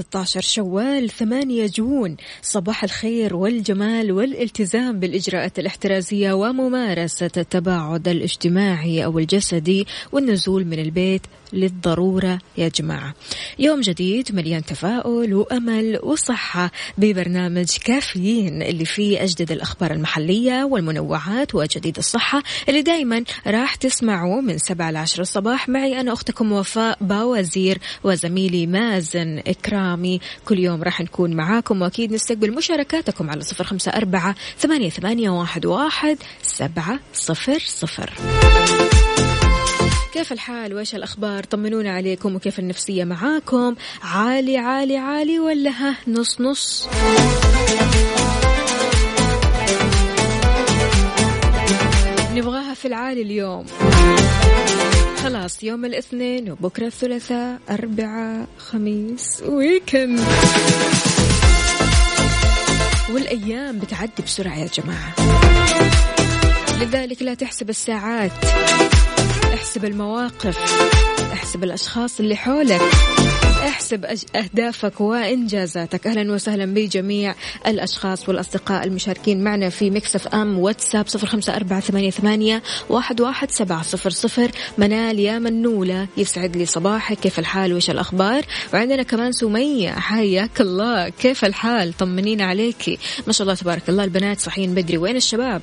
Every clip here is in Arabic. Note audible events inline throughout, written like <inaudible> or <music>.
16 شوال 8 جون. صباح الخير والجمال والالتزام بالإجراءات الاحترازية وممارسة التباعد الاجتماعي أو الجسدي والنزول من البيت. للضرورة يا جماعة. يوم جديد مليان تفاؤل وأمل وصحة ببرنامج كافيين اللي فيه أجدد الأخبار المحلية والمنوعات وجديد الصحة اللي دايما راح تسمعوا من 7 ل 10 الصباح. معي أنا أختكم وفاء باوزير وزميلي مازن إكرامي. كل يوم راح نكون معاكم وأكيد نستقبل مشاركاتكم على صفر خمسة أربعة ثمانية, ثمانية واحد, واحد سبعة صفر صفر. كيف الحال؟ وإيش الأخبار؟ طمنونا عليكم وكيف النفسية معاكم؟ عالي عالي عالي ولا ها؟ نص نص. نبغاها في العالي اليوم. خلاص يوم الاثنين وبكرة الثلاثاء أربعاء خميس ويكند والأيام بتعدي بسرعة يا جماعة. لذلك لا تحسب الساعات. احسب المواقف احسب الأشخاص اللي حولك احسب أهدافك وإنجازاتك. أهلا وسهلا بجميع الأشخاص والأصدقاء المشاركين معنا في مكسف أم واتساب صفر خمسة أربعة ثمانية, ثمانية واحد, واحد سبعة صفر صفر. منال يا منولة يسعد لي صباحك. كيف الحال؟ وإيش الأخبار؟ وعندنا كمان سمية. حياك الله. كيف الحال؟ طمنين عليكي. ما شاء الله تبارك الله. البنات صحيين بدري. وين الشباب؟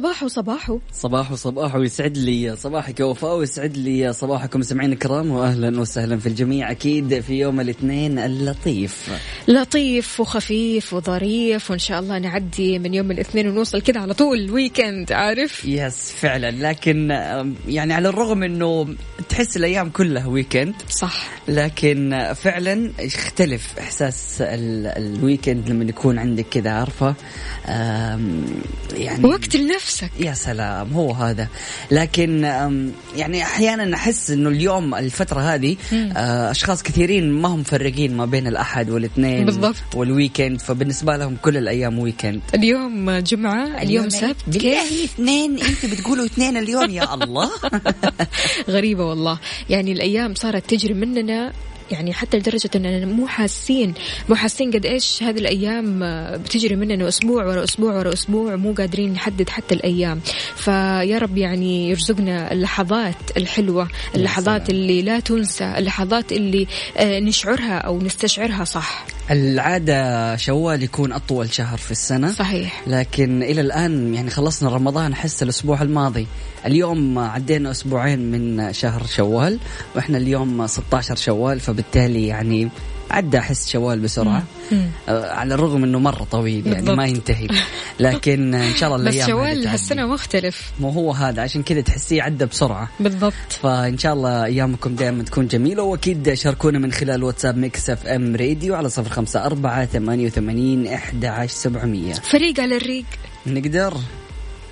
صباحو صباحو. صباح صباح ويسعد لي. صباحك يا وفاء ويسعد لي صباحكم سمعين الكرام واهلا وسهلا في الجميع. أكيد في يوم الاثنين اللطيف. لطيف وخفيف وظريف وإن شاء الله نعدي من يوم الاثنين ونوصل كذا على طول weekend عارف؟ yes فعلا. لكن يعني على الرغم إنه تحس الأيام كلها weekend صح. لكن فعلا يختلف إحساس ال weekend لما يكون عندك كذا عارفة؟ يعني وقت لنفسك يا سلام هو هذا. لكن يعني أحيانا أحس إنه اليوم الفترة هذه آه، أشخاص كثيرين ما هم مفرقين ما بين الأحد والإثنين بالضبط. وال weekend فبالنسبة لهم كل الأيام ويكند اليوم جمعة اليوم سبت. بالله اثنين انت بتقولوا اثنين اليوم يا <laughs> الله. غريبة والله. يعني الأيام صارت تجري مننا يعني حتى لدرجة أننا مو حاسين مو حاسين قد إيش هذه الأيام بتجري مننا أسبوع ورا أسبوع ورا أسبوع مو قادرين نحدد حتى الأيام. فيا رب يعني يرزقنا اللحظات الحلوة اللحظات اللي لا تنسى اللحظات اللي آه، نشعرها أو نستشعرها صح. العادة شوال يكون أطول شهر في السنة. صحيح. لكن إلى الآن يعني خلصنا رمضان حس الأسبوع الماضي. اليوم عدينا أسبوعين من شهر شوال وإحنا اليوم 16 شوال فبالتالي يعني عدى أحس شوال بسرعة. آه على الرغم إنه مرة طويل يعني بالضبط. ما ينتهي. لكن إن شاء الله <laughs> الأيام بس شوال هالسنه مختلف. مو هو هذا عشان كذا تحسيه عدى بسرعة. بالضبط. فإن شاء الله أيامكم دائما تكون جميلة وأكيد شاركونا من خلال واتساب Mix FM Radio على صفر خمسة أربعة ثمانية وثمانين إحدى عشر سبعمئه فريق على الريق. نقدر؟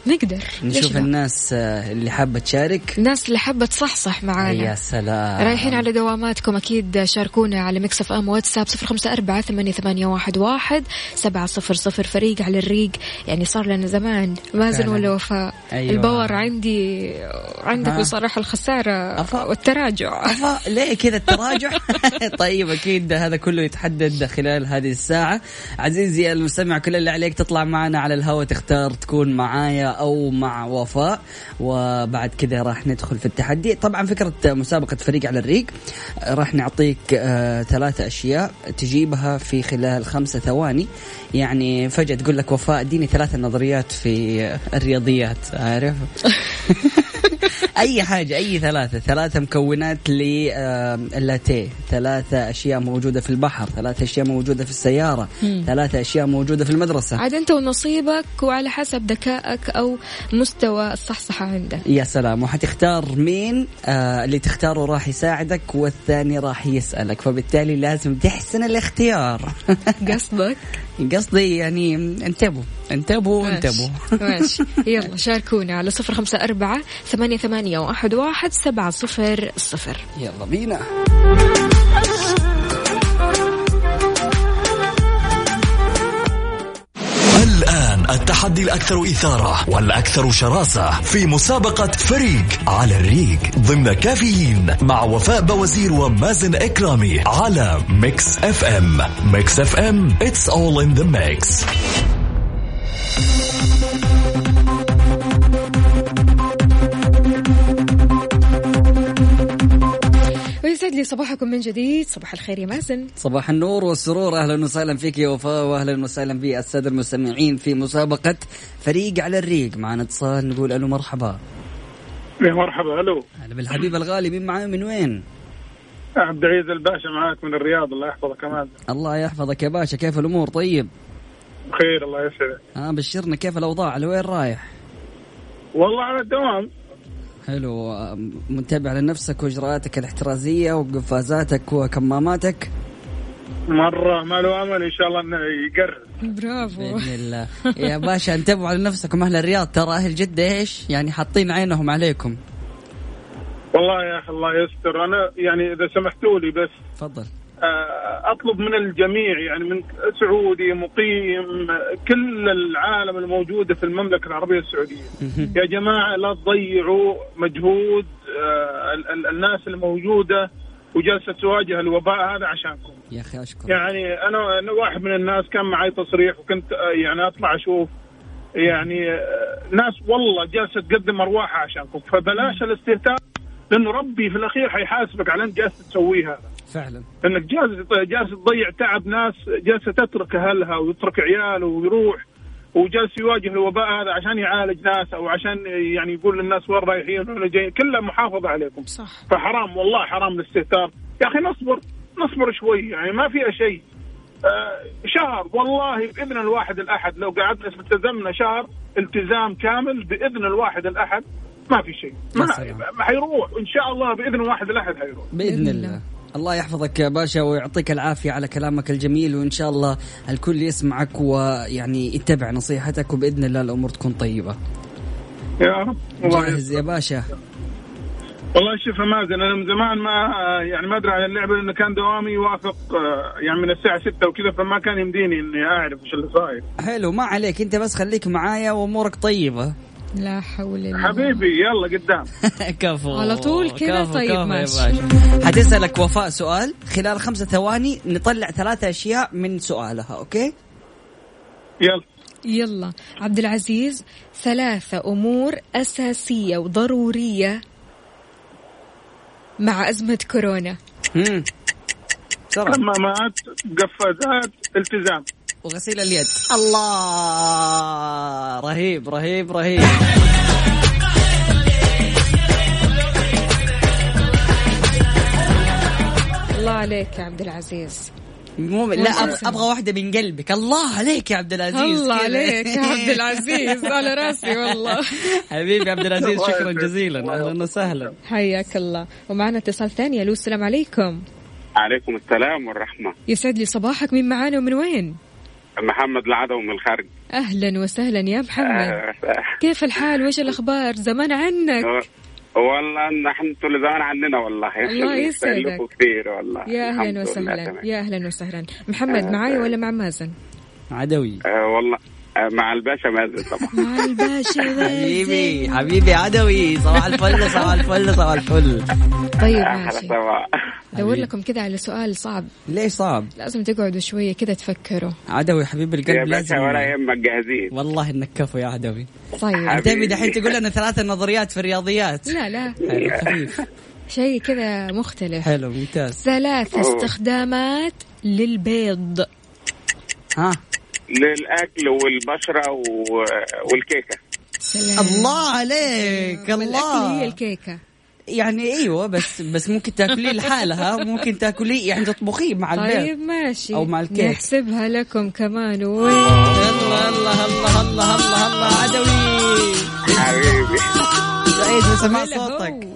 نقدر نشوف؟ الناس آه، اللي حابة تشارك الناس اللي حابة تصحصح معانا يا سلام رايحين على دواماتكم أكيد شاركونا على Mix FM واتساب صفر خمسة أربعة ثمانية, ثمانية واحد, واحد سبعة صفر صفر فريق على الريق يعني صار لنا زمان مازن. ولا وفاء أيوة. ال power عندي عندك ها. بصراحة الخسارة أفا. والتراجع أفا، ليه كذا التراجع <laughs> طيب أكيد هذا كله يتحدد خلال هذه الساعة عزيزي المستمع كل اللي عليك تطلع معنا على الهواء تختار تكون معايا أو مع وفاء وبعد كذا راح ندخل في التحدي. طبعا فكرة مسابقة فريق على الريق راح نعطيك آه ثلاثة أشياء تجيبها في خلال خمسة ثواني. يعني فجأة تقول لك وفاء اديني ثلاثة نظريات في الرياضيات عارف؟ <laughs> أي حاجة أي ثلاثة. ثلاثة مكونات للاتيه ثلاثة أشياء موجودة في البحر. ثلاثة أشياء موجودة في السيارة. ثلاثة أشياء موجودة في المدرسة. عاد أنت ونصيبك وعلى حسب ذكائك أو مستوى الصحصحة عندك. يا سلام. وحتختار مين آه اللي تختاره راح يساعدك والثاني راح يسألك. فبالتالي لازم تحسن الاختيار. <laughs> قصدك؟ قصدي يعني انتبهوا. انتبهوا. انتبهوا ماشي. <laughs> يلا شاركونا على صفر خمسة أربعة ثمانية, ثمانية وأحد, واحد سبعة صفر صفر. يلا بينا. الآن التحدي الأكثر إثارة والأكثر شراسة في مسابقة فريق على الريق ضمن كافيين مع وفاء بوزير ومازن إكرامي على Mix FM. Mix FM it's all in the mix. ويسعد لي صباحكم من جديد. صباح الخير يا مازن. صباح النور والسرور. أهلا وسهلا فيك يا وفاء واهلا وسهلا بالساده المستمعين في مسابقة فريق على الريق معنا اتصال نقول ألو مرحبا. يا مرحبا. ألو. هلا بالحبيب الغالي مين معاي من وين؟ عبد العزيز الباشا معاك من الرياض. الله يحفظك كمان الله يحفظك يا باشا. كيف الأمور؟ طيب؟ بخير الله يسعدك. ها بشرنا. كيف الأوضاع؟ لوين رايح؟ والله على الدوام. حلو. متابع لنفسك وإجراءاتك الاحترازية وقفازاتك وكماماتك. مرة ما له امل إن شاء الله إنه يقرب برافو. بإذن الله. يا باشا انتبهوا على نفسكم أهل الرياض ترى أهل جدة إيش؟ يعني حاطين عينهم عليكم. والله يا أخي الله يستر. أنا يعني إذا سمحتوا لي بس تفضل. أطلب من الجميع يعني من سعودي مقيم آه، كل العالم الموجودة في المملكة العربية السعودية. يا جماعة لا تضيعوا مجهود آه، ال- ال- الناس الموجودة وجالسه تواجه الوباء هذا عشانكم. يا أخي اشكر يعني أنا أنا واحد من الناس كان معي تصريح وكنت آه، يعني أطلع أشوف يعني آه، ناس والله جالسه تقدم أرواحها عشانكم. فبلاش الاستهتار لأنه ربي في الأخير حيحاسبك على أنت جالس تسويها فعلا. إنك جالس جالس تضيع تعب ناس جالسه تترك أهلها ويترك عياله ويروح وجالس يواجه الوباء هذا عشان يعالج ناس أو عشان يعني يقول للناس وين رايحين وين جايين. كلها محافظة عليكم. صح. فحرام والله حرام الاستهتار. يا أخي نصبر نصبر شوي يعني ما فيها شيء. آه شهر والله بإذن الواحد الأحد لو قعدنا التزمنا شهر التزام كامل بإذن الواحد الأحد ما في شيء. ما حيروح ان شاء الله بإذن الواحد الأحد حيروح. بإذن بإذن الله. الله. يحفظك يا باشا ويعطيك العافية على كلامك الجميل وإن شاء الله الكل يسمعك ويعني يتبع نصيحتك وبإذن الله الأمور تكون طيبة. يا رب. جاهز يا باشا. والله شوف مازن أنا من زمان ما يعني ما أدري عن اللعبة لأنه كان دوامي يوافق آه، يعني من الساعة 6 وكذا فما كان يمديني إني أعرف إيش اللي صاير. حلو ما عليك أنت بس خليك معايا وأمورك طيبة. لا حول الله حبيبي يلا قدام. <laughs> كفو. على طول كذا؟ طيب ماشي. حتسألك وفاء سؤال. خلال خمسة ثواني نطلع ثلاثة أشياء من سؤالها أوكي؟ يلا. يلا. عبد العزيز ثلاثة أمور أساسية وضرورية مع أزمة كورونا. مم. بسرعة كمامات قفازات التزام. وغسيل اليد. الله. رهيب رهيب رهيب. الله عليك يا عبد العزيز. مو لا أبغى واحدة من قلبك. الله عليك يا عبد العزيز. الله. عليك يا عبد العزيز. <laughs> على راسي والله. حبيبي عبد العزيز شكرا جزيلا. أهلا وسهلا. حياك الله. ومعنا اتصال ثاني. ألو السلام عليكم. عليكم السلام والرحمة. يسعد لي صباحك. مين معانا ومن وين؟ محمد العدو من الخارج. أهلا وسهلا يا محمد. آه، كيف الحال؟ وش الأخبار؟ زمان عنك. والله نحن طول زمان عننا والله. الله <laughs> يسعدك. كثير والله. يا أهلا وسهلا. يا أهلا وسهلا. محمد آه، معاي آه. ولا مع مازن؟ عدوي. آه، والله آه، مع الباشا مازن طبعا. مع الباشا حبيبي مازن. حبيبي عدوي. صباح الفل صباح الفل صباح الفل. طيب ماشي. ادور لكم كذا على سؤال صعب. ليش صعب؟ لازم تقعدوا شوية كذا تفكروا. عدوي حبيب يا القلب لازم باشا ولا يهمك جاهزين. والله إنك كفو يا عدوي. طيب. تبي دحين تقول لنا ثلاث نظريات في الرياضيات؟ لا لا. شيء كذا مختلف. حلو ممتاز. ثلاث. استخدامات للبيض. ها؟ للأكل والبشرة و- والكيكة. سلام. الله عليك الأكل هي الله. الكيكة. يعني إيوه بس بس ممكن تاكليه لحالها ممكن تاكليه يعني تطبخيه مع البيض طيب ماشي. أو مع الكيك. نحسبها لكم كمان. وين الله الله الله الله الله الله عدوي. حبيبي. سعيد بسمع. صوتك.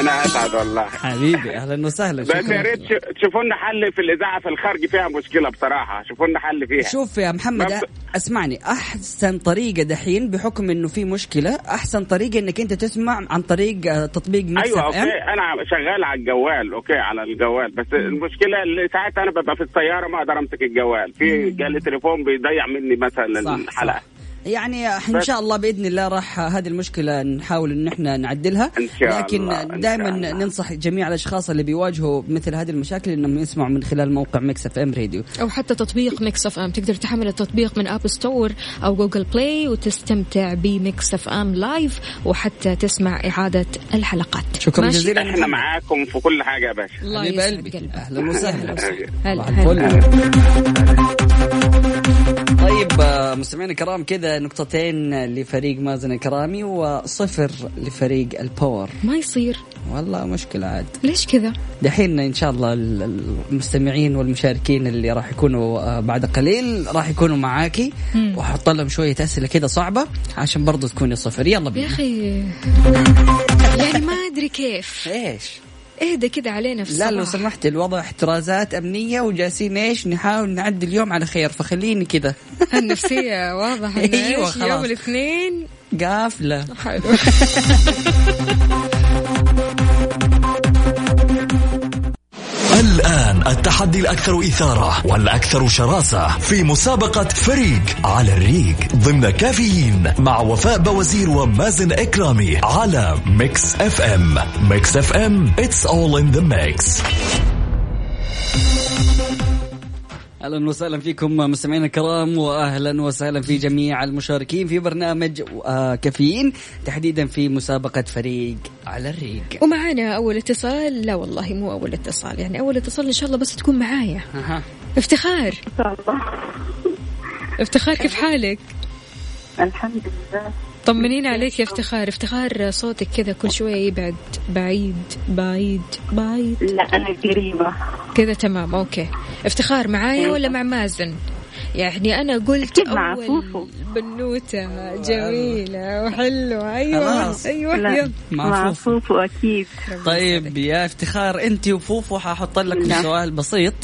أنا أسعد والله. حبيبي أهلا وسهلا بس يا ريت تشوفوا لنا حل في الإذاعة في الخارج فيها مشكلة بصراحة. شوفوا لنا حل فيها. شوف يا محمد ب- اسمعني أحسن طريقة دحين بحكم إنه في مشكلة أحسن طريقة إنك أنت تسمع عن طريق آه، تطبيق Mix أيوه أوكي أنا شغال على الجوال أوكي على الجوال. بس المشكلة اللي ساعات أنا ببقى في السيارة ما أقدر أمسك الجوال. في جالي تليفون بيضيع مني مثلا صح الحلقة. صح يعني إن شاء الله بإذن الله راح هذه المشكلة نحاول إن إحنا نعدلها إن شاء لكن إن دائما. ننصح جميع الأشخاص اللي بيواجهوا مثل هذه المشاكل إنهم يسمعوا من خلال موقع Mix FM راديو أو حتى تطبيق Mix FM تقدر تحمل التطبيق من App Store أو Google Play وتستمتع ب Mix FM live وحتى تسمع إعادة الحلقات شكرا؟ جزيلا إحنا معاكم في كل حاجة يا باشا الله حبيب يسعد قلبي. قلبك أهلا وسهلا. هلا هلا. طيب آه، مستمعينا الكرام كذا نقطتين لفريق مازن الكرامي وصفر لفريق الباور. ما يصير. والله مشكلة عاد. ليش كذا؟ دحين إن شاء الله ال- ال- المستمعين والمشاركين اللي راح يكونوا آه، بعد قليل راح يكونوا معاكي. وحط لهم شوية أسئلة كذا صعبة عشان برضو تكوني صفر. يلا يا بينا أخي. يعني ما أدري كيف. إيش؟ اهدى كده علينا في لا لو الصباح. سمحت الوضع احترازات أمنية وجالسين إيش نحاول نعدي اليوم على خير فخليني كذا <laughs> النفسية واضح إن <laughs> أيوة، إيش؟ خلاص. يوم الاثنين قافلة حلو <laughs> الآن التحدي الأكثر إثارة والأكثر شراسة في مسابقة فريق على الريق ضمن كافيين مع وفاء بوزير ومازن إكرامي على Mix FM Mix FM it's all in the mix. أهلا وسهلا فيكم مستمعينا الكرام واهلا وسهلا في جميع المشاركين في برنامج آه، كافيين تحديدا في مسابقة فريق على الريق. ومعانا أول اتصال لا والله مو أول اتصال يعني أول اتصال إن شاء الله بس تكون معايا. أها. افتخار. افتخار كيف حالك؟ الحمد لله. طمنين عليك يا افتخار افتخار صوتك كذا كل شوية يبعد بعيد بعيد بعيد لا أنا قريبة كذا تمام أوكي افتخار معايا ولا مع مازن؟ يعني أنا قلت أكيد مع أول فوفو. بنوتة جميلة وحلوة أيوة خلاص. أيوة لا يلا مع فوفو. فوفو أكيد طيب يا افتخار أنت وفوفو ححط لكم لا. سؤال بسيط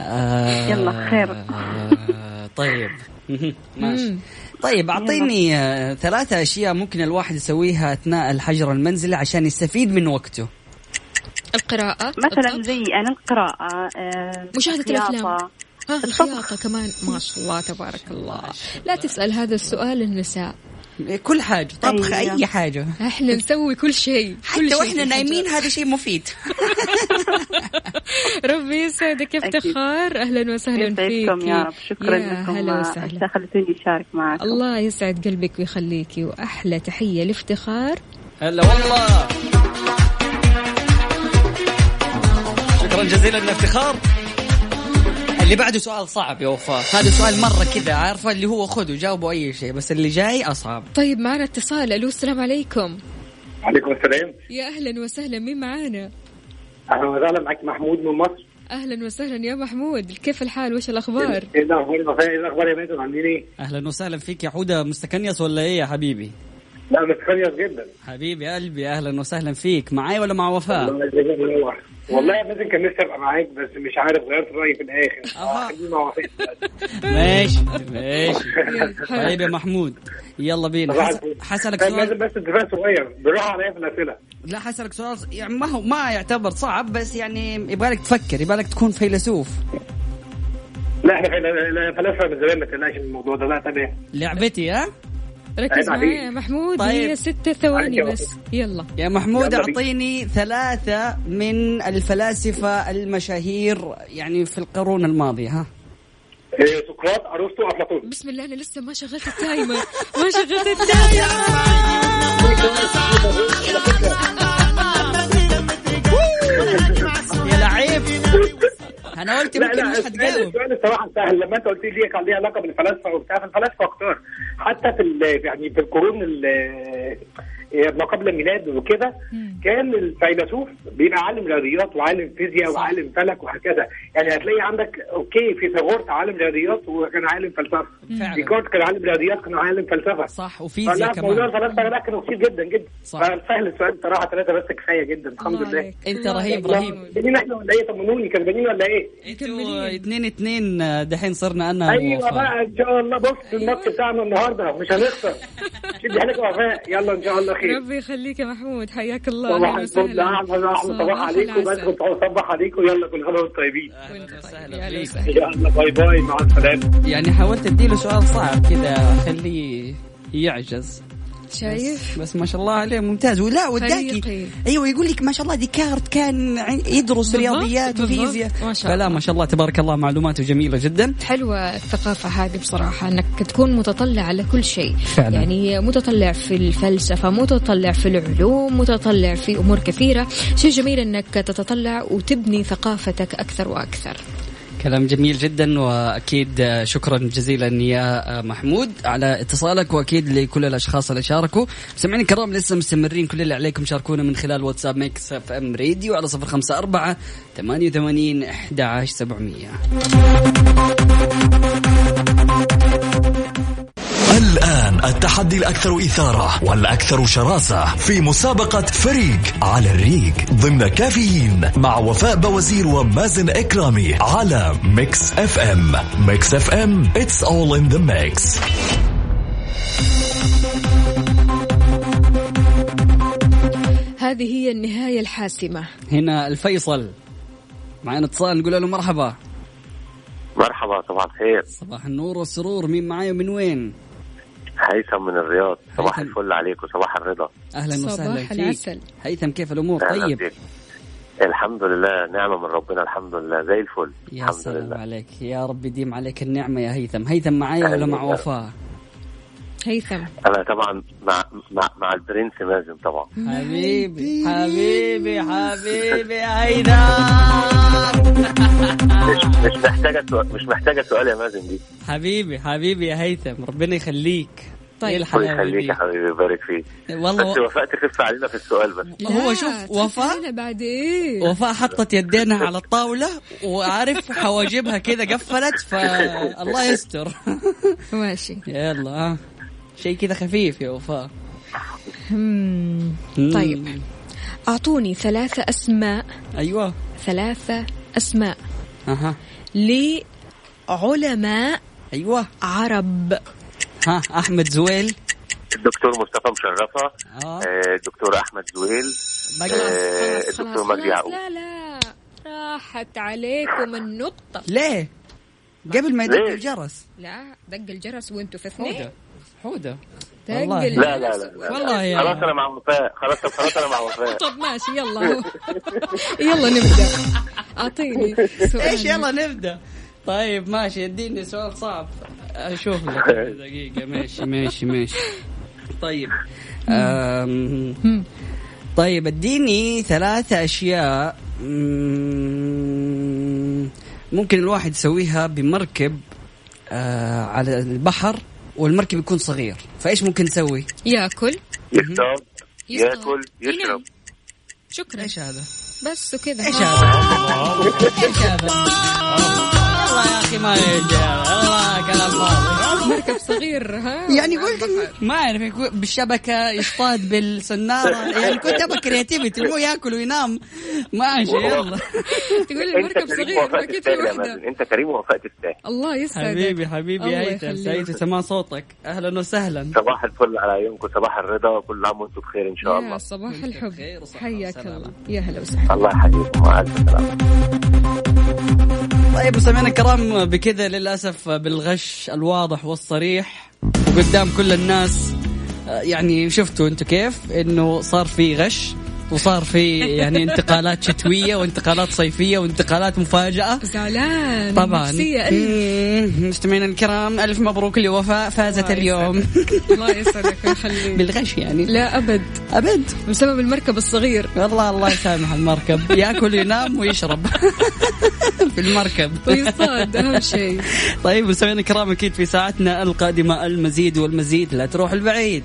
آه يلا خير. آه طيب <laughs> ماشي. طيب أعطيني آه ثلاثة أشياء ممكن الواحد يسويها أثناء الحجر المنزلي عشان يستفيد من وقته. القراءة مثلا. زي أنا القراءة آه، مشاهدة الخياطة. الأفلام. آه الخياطة كمان ما شاء الله تبارك الله. لا تسأل هذا السؤال النساء. كل حاجة طبخ أيوة. أي حاجة. إحنا نسوي كل شيء كل حتى وإحنا نايمين. هذا شيء مفيد. <laughs> ربي يسعدك. يا. افتخار أهلا وسهلا فيك. يا رب؟ شكرا يا لكم. هلا وسهلا. خلتوني أشارك معكم الله يسعد قلبك ويخليكي وأحلى تحية لافتخار. هلا والله. شكرا جزيلا لافتخار اللي بعده سؤال صعب يا وفاء. هذا سؤال مرة كذا عارفة؟ اللي هو خذوا جاوبوا أي شيء بس اللي جاي أصعب. طيب معنا اتصال. ألو السلام عليكم. عليكم السلام. يا أهلا وسهلا مين معانا؟ أهلا وسهلا معك محمود من مصر. أهلا وسهلا يا محمود. كيف الحال؟ وش الأخبار؟ إيه الاخبار يا وفاء؟ إيه الأخبار يا مازن عاملين إيه؟ أهلا وسهلا فيك يا حودة. مستكنيس ولا إيه يا حبيبي؟ لا كويس جدا. حبيبي قلبي أهلا وسهلا فيك. معاي ولا مع وفاء؟ والله يا مازن كان نفسي أبقى معاك بس مش عارف غيرت رأيي في الآخر. آه، مع. ماشي ماشي. طيب يا محمود يلا بينا. حسألك طيب لازم سؤال. بس اتفاق صغير بالراحه عليا في الأسئلة. لا حسألك سؤال يعني ما هو ما يعتبر صعب بس يعني يبغالك تفكر يبغالك تكون فيلسوف. لا إحنا فل- لا، فلاسفه من زمان ما تقلقش من الموضوع ده. لا تمام. لعبتي ها؟ ركز. معايا يا محمود طيب. هي ستة ثواني بس. يلا. يا محمود. أعطيني ثلاثة من الفلاسفة المشاهير يعني في القرون الماضية ها؟ إيه، سقراط أرسطو أفلاطون. بسم الله أنا لسه ما شغلت ال timer. ما شغلت <laughs> ال timer. يا لعيب. أنا قلت لا ممكن لا مش هتجاوب. السؤال الصراحة سهل. لما أنت قلت لي كان ليه علاقة بالفلاسفة وبتاع فالفلاسفة أكتر. حتى في يعني في القرون ال- ما قبل الميلاد وكده كان الفيلسوف بيبقى عالم رياضيات وعالم فيزياء وعالم فلك وهكذا. يعني هتلاقي عندك أوكي فيثاغورس عالم رياضيات وكان عالم فلسفة. فعلا. ديكارت كان عالم رياضيات كان عالم فلسفة. صح وفيزياء في موضوع كمان الفلسفه لا كانوا كتير جدا. جدا. فسهل السؤال صراحة ثلاثة بس كفاية جدا الحمد لله. انت رهيب. رهيب. كسبانين إحنا ولا إيه؟ طمنوني كسبانين ولا إيه؟ أنتوا اتنين اتنين دحين صرنا أنا أيوه. بقى إن شاء الله. بص الماتش بتاعنا النهارده مش هنخسر. <laughs> شد حيلك يا وفاء. يلا إن شاء الله خير. ربي يخليك يا محمود. حياك الله. صباح أهلا الفل صباح عليكم. بس. كنت اصبح عليكم. يلا كل سنه وأنتم طيبين. أهلا وأنت طيب. وسهلا. يلا باي باي. مع السلامة. يعني حاولت أديله سؤال صعب كذا خليه يعجز. شايف بس ما شاء الله عليه ممتاز ولا وداكي. أيوه يقول لك ما شاء الله ديكارت كان يدرس بالضبط، رياضيات. وفيزياء ما شاء فلا الله. ما شاء الله تبارك الله معلوماته جميلة جدا حلوة الثقافة هذه بصراحة إنك تكون متطلع على كل شيء فعلا. يعني متطلع في الفلسفة متطلع في العلوم متطلع في أمور كثيرة شيء جميل إنك تتطلع وتبني ثقافتك أكثر وأكثر كلام جميل جدا وأكيد شكرا جزيلا يا محمود. على اتصالك وأكيد لكل الأشخاص اللي شاركوا. سمعني الكرام لسه مستمرين كل اللي عليكم شاركونا من خلال واتساب Mix FM راديو على 054 88 11700 الآن التحدي الأكثر إثارة والأكثر شراسة في مسابقة فريق على الريق ضمن كافيين مع وفاء بوزير ومازن إكرامي على Mix FM. Mix FM it's all in the mix. هذه هي النهاية الحاسمة. هنا الفيصل. معنا اتصال نقول له مرحبا. مرحبا صباح الخير. صباح النور والسرور. مين معاي ومن وين؟ هيثم من الرياض. صباح هيثم. الفل عليكم صباح الرضا. أهلا صباح وسهلا فيك. العسل. هيثم كيف الأمور؟ طيب. الحمد لله نعمة من ربنا الحمد لله. زي الفل. يا الحمد سلام لله. عليك. يا رب يديم عليك النعمة يا هيثم. هيثم معايا ولا مع. وفاء؟ هيثم. أنا طبعا مع مع, مع البرنس مازن طبعا. حبيبي حبيبي حبيبي هيثم مش مش محتاجة سؤال مش محتاجة سؤال يا مازن دي. حبيبي حبيبي يا هيثم ربنا يخليك. طيب. إيه الله الحلاوه يخليك يا حبيبي يبارك فيك. والله بس وفاء تخف علينا في السؤال بس. هو شوف وفاء؟ بعدين. وفاء حطت يدينها على الطاولة وعارف حواجبها كذا قفلت فالله يستر. ماشي. يلا ها. شيء كذا خفيف يا وفاء. طيب. أعطوني ثلاثة أسماء. أيوه. ثلاثة أسماء. أها. لعلماء أيوه. عرب. ها أحمد زويل. الدكتور مصطفى مشرفة. آه. آه، الدكتور أحمد زويل. آه، الدكتور مجدي يعقوب لا لا. راحت عليكم النقطة. ليه؟ قبل ما يدق؟ الجرس. لا دق الجرس وانتوا في اثنين. والله. الجرس لا لا لا, لا. والله يا- خلاص أنا مع وفاء. خلاص خلاص أنا مع وفاء. طب ماشي يلا. <laughs> يلا نبدأ. أعطيني سؤال. إيش يلا نبدأ. طيب ماشي اديني سؤال صعب. أشوف لك. <laughs> دقيقة ماشي ماشي ماشي. طيب أم... طيب اديني ثلاثة أشياء مم، ممكن الواحد يسويها بمركب آه على البحر. والمركب يكون صغير فإيش ممكن نسوي؟ ياكل يصطاد. ياكل يشرب. شكرا إيش هذا؟ بس وكذا إيش هذا؟ إيش هذا؟ <laughs> والله يا أخي ما يجي كلام فاضي. مركب صغير ها؟ يعني قلت ما أعرف يكون بالشبكة يصطاد بالسناره يعني كنت أبغى كرياتيفيتي مو ياكل وينام. ماشي يلا. تقول لي مركب صغير أكيد في وحده أنت كريم ووفاء تستاهل الله يسعدك. حبيبي حبيبي يا هيثم. يخليك. سعيد سمع صوتك. أهلا وسهلا. صباح الفل على يومكم صباح الرضا وكل عام وأنتم بخير إن شاء الله. صباح بخير الحب حياك. الله. يا هلا وسهلا. الله يحييكم الف سلامه طيب مستمعينا الكرام بكذا للأسف بالغش الواضح والصريح. وقدام كل الناس آه، يعني شفتوا أنتم كيف؟ إنه صار في غش. وصار في يعني انتقالات شتوية وانتقالات صيفية وانتقالات مفاجأة. زعلان طبعا. مستمعينا الكرام ألف مبروك لوفاء فازت الله اليوم. <laughs> الله يسعدك ويخليك بالغش يعني. لا أبد. أبد. بسبب المركب الصغير. والله الله يسامح المركب. ياكل ينام ويشرب. <laughs> في المركب. ويصطاد أهم شيء. طيب مستمعينا الكرام أكيد في ساعتنا القادمة المزيد والمزيد. لا تروح البعيد.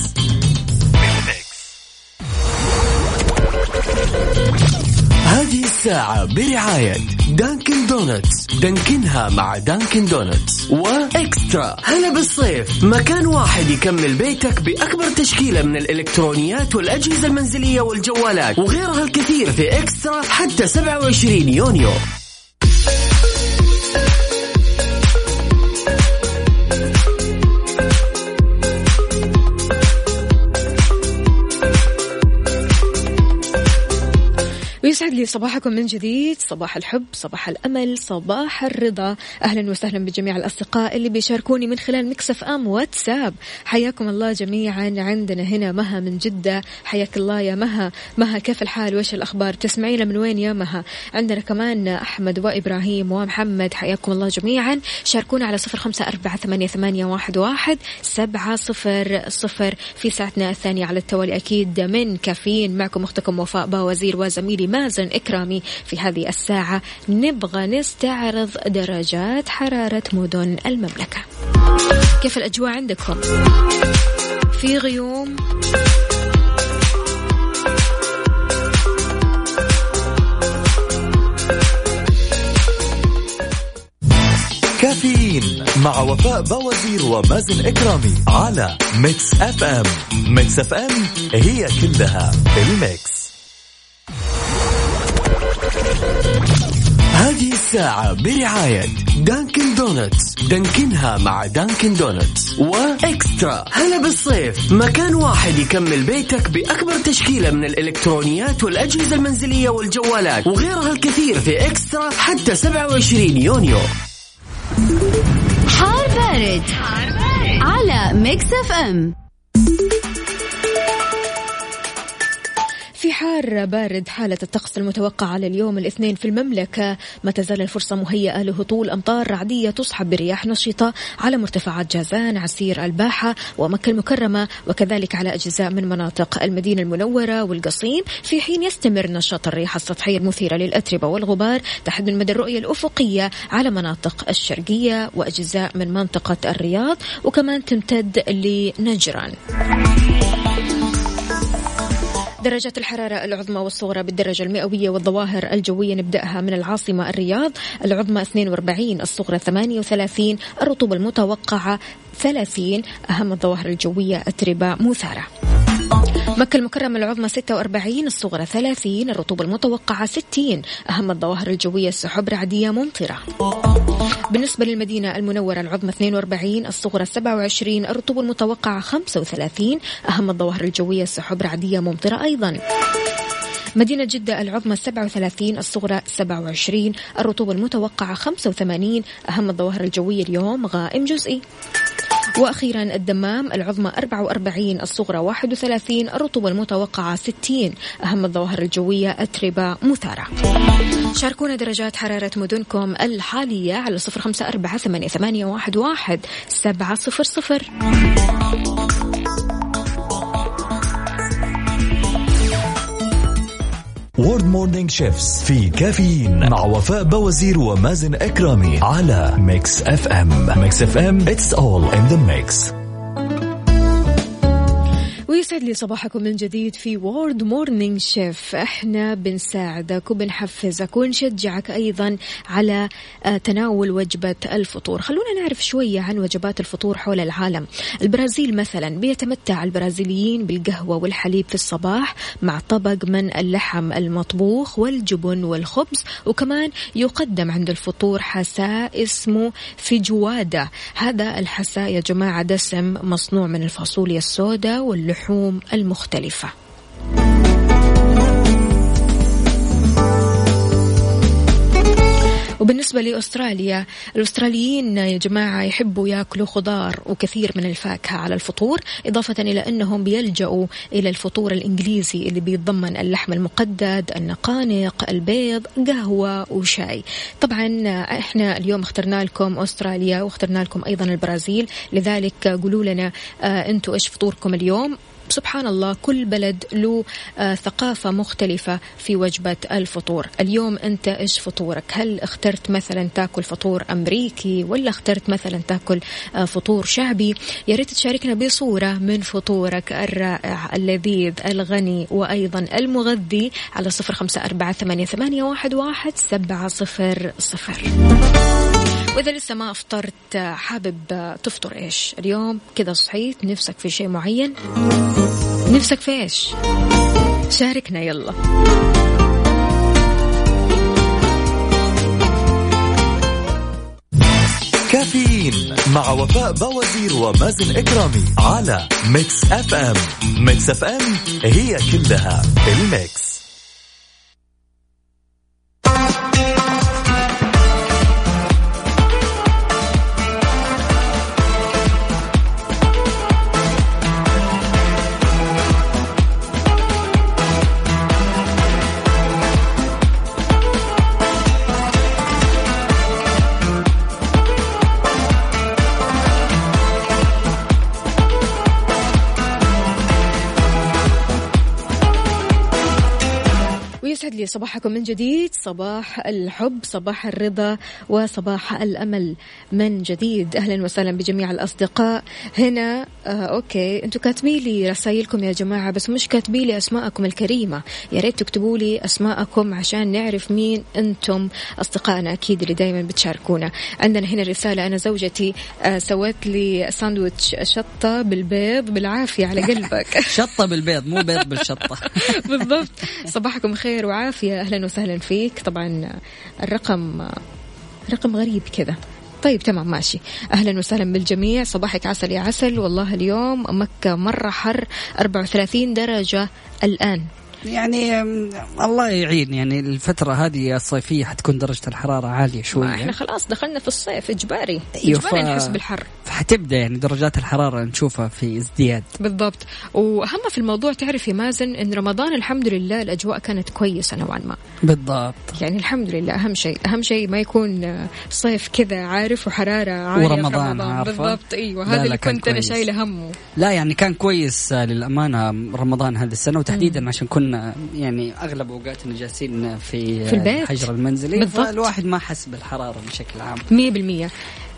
الساعة برعاية Dunkin' Donuts. دانكنها مع Dunkin' Donuts. و eXtra. هلا بالصيف. مكان واحد يكمل بيتك بأكبر تشكيلة من الإلكترونيات والأجهزة المنزلية والجوالات وغيرها الكثير في eXtra حتى 27 يونيو. ويسعد لي صباحكم من جديد. صباح الحب صباح الأمل صباح الرضا. أهلا وسهلا بجميع الأصدقاء اللي بيشاركوني من خلال مكسف أم واتساب. حياكم الله جميعا عندنا هنا مها من جدة. حياك الله يا مها. مها كيف الحال؟ وإيش الأخبار؟ تسمعينا من وين يا مها؟ عندنا كمان أحمد وإبراهيم ومحمد. حياكم الله جميعا. شاركونا على صفر خمسة أربعة ثمانية, ثمانية واحد, واحد سبعة صفر صفر. في ساعتنا الثانية على التوالي أكيد من كافيين. معكم أختكم وفاء باوزير وزميلي مازن إكرامي في هذه الساعة. نبغى نستعرض درجات حرارة مدن المملكة. كيف الأجواء عندكم؟ في غيوم؟ كافيين مع وفاء بوازير ومازن إكرامي على Mix FM Mix FM it's all in the mix. هذه الساعة برعاية Dunkin' Donuts. دانكنها مع Dunkin' Donuts. و eXtra. هلا بالصيف. مكان واحد يكمل بيتك بأكبر تشكيلة من الإلكترونيات والأجهزة المنزلية والجوالات وغيرها الكثير في eXtra حتى 27 يونيو. حار بارد, على Mix FM. في حار بارد حالة الطقس المتوقعة على اليوم الاثنين في المملكة. ما تزال الفرصة مهيئة لهطول أمطار رعدية تصحب برياح نشطة على مرتفعات جازان عسير الباحة ومكة المكرمة وكذلك على أجزاء من مناطق المدينة المنورة والقصيم. في حين يستمر نشاط الرياح السطحية المثيرة للأتربة والغبار تحد من مدى الرؤية الأفقية على مناطق الشرقية وأجزاء من منطقة الرياض وكمان تمتد لنجران. درجات الحرارة العظمى والصغرى بالدرجة المئوية والظواهر الجوية نبدأها من العاصمة الرياض العظمى 42 الصغرى 38 الرطوبة المتوقعة 30 أهم الظواهر الجوية أتربة مثارة مكة المكرمة العظمى 46 الصغرى 30 الرطوبة المتوقعة 60 أهم الظواهر الجوية السحب رعدية ممطرة. بالنسبة للمدينة المنورة العظمى 42 الصغرى 27 الرطوبة المتوقعة 35 أهم الظواهر الجوية السحب رعدية ممطرة أيضا. مدينة جدة العظمى 37 الصغرى 27 الرطوبة المتوقعة 85 أهم الظواهر الجوية اليوم غائم جزئي. وأخيرا الدمام العظمى 44 الصغرى 31 الرطوبة المتوقعة 60 أهم الظواهر الجوية أتربة مثارة. شاركونا درجات حرارة مدنكم الحالية على صفر خمسة أربعة ثمانية واحد سبعة صفر صفر. word morning shift في كافيين مع وفاء بوازير ومازن إكرامي على Mix FM Mix FM it's all in the mix ويسعد لي صباحكم من جديد في word morning shift إحنا بنساعدك وبنحفزك ونشجعك أيضا على آه، تناول وجبة الفطور. خلونا نعرف شوية عن وجبات الفطور حول العالم. البرازيل مثلا بيتمتع البرازيليين بالقهوة والحليب في الصباح مع طبق من اللحم المطبوخ والجبن والخبز وكمان يقدم عند الفطور حساء اسمه فيجوادا. هذا الحساء يا جماعة دسم مصنوع من الفاصوليا السوداء واللحوم اللحوم المختلفة. وبالنسبة لأستراليا الأستراليين يا جماعة يحبوا يأكلوا خضار وكثير من الفاكهة على الفطور إضافة إلى أنهم بيلجأوا إلى الفطور الإنجليزي اللي بيتضمن اللحم المقدد النقانق البيض قهوة وشاي. طبعا إحنا اليوم اخترنا لكم أستراليا واخترنا لكم أيضا البرازيل لذلك قولوا لنا آه أنتم إيش فطوركم اليوم؟ سبحان الله كل بلد له آه ثقافة مختلفة في وجبة الفطور. اليوم أنت إيش فطورك؟ هل اخترت مثلا تاكل فطور أمريكي ولا اخترت مثلا تاكل آه فطور شعبي؟ يا ريت تشاركنا بصورة من فطورك الرائع اللذيذ الغني وأيضا المغذي على صفر خمسة أربعة ثمانية واحد سبعة صفر صفر. وإذا لسه ما أفطرت حابب تفطر إيش؟ اليوم كذا صحيت نفسك في شيء معين؟ نفسك في إيش؟ شاركنا يلا. كافيين مع وفاء بوازير ومازن إكرامي على Mix FM. Mix FM it's all in the mix. لي صباحكم من جديد. صباح الحب صباح الرضا وصباح الأمل من جديد. أهلا وسهلا بجميع الأصدقاء. هنا آه okay. أنتوا كاتبين لي رسائلكم يا جماعة بس مش كاتبين لي أسماءكم الكريمة. يا ريت تكتبوا لي أسماءكم عشان نعرف مين أنتم. أصدقائنا أكيد اللي دايما بتشاركونا. عندنا هنا رسالة. أنا زوجتي آه سوت لي ساندويتش شطة بالبيض بالعافية على قلبك. <laughs> شطة بالبيض مو بيض بالشطة. <laughs> بالضبط. صباحكم خير وعافية. العافية أهلا وسهلا فيك. طبعا الرقم رقم غريب كذا. طيب تمام ماشي. أهلا وسهلا بالجميع. صباحك عسل يا عسل. والله اليوم مكة مرة حر. 34 درجة الآن. يعني الله يعين. يعني الفترة هذه الصيفية حتكون درجة الحرارة عالية شوية. إحنا خلاص دخلنا في الصيف إجباري. أيوة إجباري ف... نحس بالحر. فحتبدا يعني درجات الحرارة نشوفها في ازدياد. بالضبط. وأهم في الموضوع تعرف يا مازن إن رمضان الحمد لله الأجواء كانت كويسة نوعا ما. بالضبط. يعني الحمد لله. أهم شيء أهم شيء ما يكون صيف كذا عارف وحرارة عالية ورمضان رمضان. بالضبط. إيوه هذا اللي كنت أنا شايلة همه. لا يعني كان كويس للأمانة رمضان هذه السنة وتحديدا عشان كنا كنا يعني أغلب اوقاتنا جالسين في, في البيت؟ الحجر المنزلي بالضبط. الواحد ما حس بالحرارة بشكل عام. 100%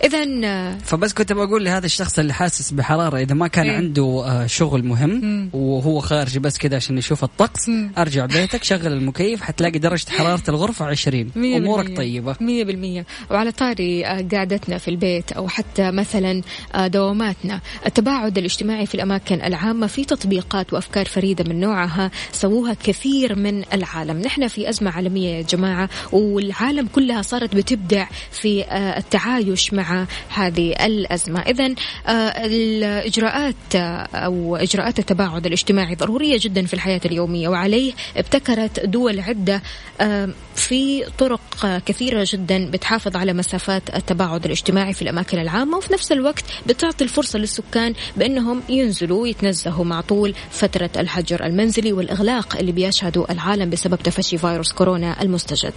اذا فبس كنت بقول لهذا الشخص اللي حاسس بحرارة إذا ما كان إيه. عنده آه، شغل مهم وهو خارج بس كذا عشان يشوف الطقس أرجع بيتك شغل المكيف حتلاقي درجة <laughs> حرارة الغرفة 20 مية أمورك. طيبة. مية بالمية. وعلى طاري آه، قعدتنا في البيت أو حتى مثلا آه، دواماتنا. التباعد الاجتماعي في الأماكن العامة في تطبيقات وأفكار فريدة من نوعها سووها كثير من العالم. نحن في أزمة عالمية يا جماعة والعالم كلها صارت بتبدع في آه، التعايش مع هذه الأزمة. إذا الإجراءات آه، أو إجراءات التباعد الاجتماعي ضرورية جدا في الحياة اليومية وعليه ابتكرت دول عدة آه، في طرق آه، كثيرة جدا بتحافظ على مسافات التباعد الاجتماعي في الأماكن العامة وفي نفس الوقت بتعطي الفرصة للسكان بأنهم ينزلوا ويتنزهوا مع طول فترة الحجر المنزلي والإغلاق اللي بيشهده العالم بسبب تفشي فيروس كورونا المستجد.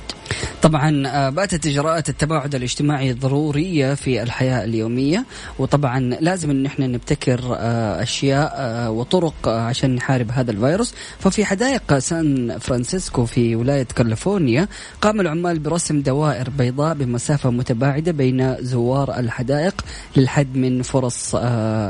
طبعا آه، باتت إجراءات التباعد الاجتماعي ضرورية في الحياة اليومية. وطبعا لازم إن إحنا نبتكر آه، أشياء آه، وطرق آه، عشان نحارب هذا الفيروس. ففي حدائق سان فرانسيسكو في ولاية كاليفورنيا قام العمال برسم دوائر بيضاء بمسافة متباعدة بين زوار الحدائق للحد من فرص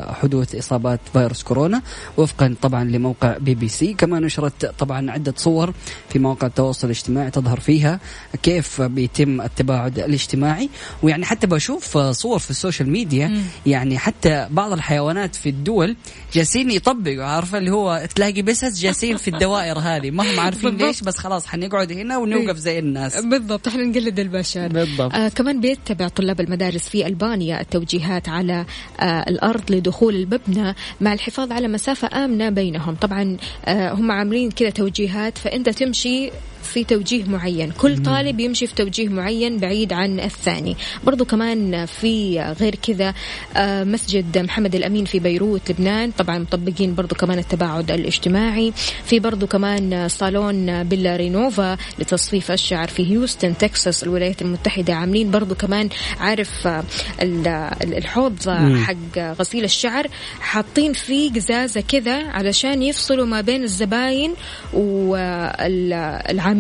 حدوث إصابات فيروس كورونا وفقا طبعا لموقع بي بي سي. كما نشرت طبعا عدة صور في مواقع التواصل الاجتماعي تظهر فيها كيف بيتم التباعد الاجتماعي. ويعني حتى بشوف صور في ال social media يعني حتى بعض الحيوانات في الدول جالسين يطبقوا عارفة؟ اللي هو تلاقي بسس جالسين في الدوائر هذه. ما هم عارفين بالضبط. ليش بس خلاص حنقعد هنا ونوقف زي الناس. بالضبط. إحنا نقلد البشر. بالضبط. آه كمان بيتبع طلاب المدارس في ألبانيا التوجيهات على آه الأرض لدخول المبنى مع الحفاظ على مسافة آمنة بينهم. طبعا آه هم عاملين كذا توجيهات فإنت تمشي في توجيه معين. كل طالب يمشي في توجيه معين بعيد عن الثاني. برضو كمان في غير كذا آه، مسجد محمد الأمين في بيروت لبنان. طبعا مطبقين برضو كمان التباعد الاجتماعي. في برضو كمان صالون بيلا رينوفا لتصفيف الشعر في هيوستن تكساس الولايات المتحدة عاملين برضو كمان عارف آه، ال- ال- الحوض حق غسيل الشعر. حاطين فيه قزازة كذا علشان يفصلوا ما بين الزباين والعاملين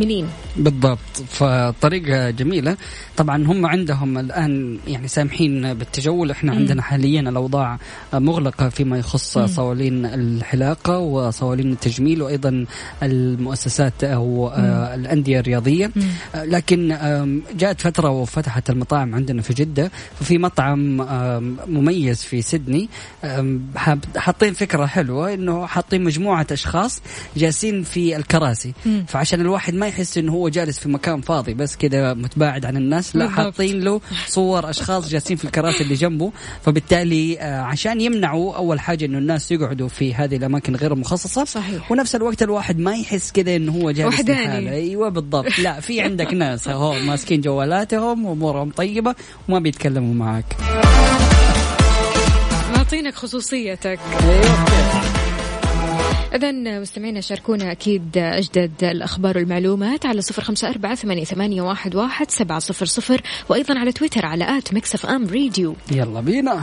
بالضبط. فطريقة جميلة. طبعا هم عندهم الآن يعني سامحين بالتجول. إحنا عندنا حاليا الأوضاع مغلقة فيما يخص صوالين الحلاقة وصوالين التجميل وأيضا المؤسسات أو آه، الأندية الرياضية. آه، لكن جاءت فترة وفتحت المطاعم عندنا في جدة. ففي مطعم مميز في سيدني. حاطين فكرة حلوة إنه حاطين مجموعة أشخاص جالسين في الكراسي. فعشان الواحد ما يحس إنه هو جالس في مكان فاضي بس كذا متباعد عن الناس لا. حاطين له صور أشخاص جالسين في الكراسي اللي جنبه. فبالتالي آه، عشان يمنعوا أول حاجة إنه الناس يقعدوا في هذه الأماكن غير المخصصة. صحيح. ونفس الوقت الواحد ما يحس كذا إنه هو جالس وحداني. أيوه بالضبط. لا في عندك ناس اهو ماسكين جوالاتهم وأمورهم طيبة وما بيتكلموا معك. معطينك خصوصيتك. إذا مستمعينا شاركونا أكيد أجدد الأخبار والمعلومات على صفر خمسة أربعة ثمانية, واحد سبعة صفر صفر وأيضا على تويتر على at Mix FM Radio يلا بينا.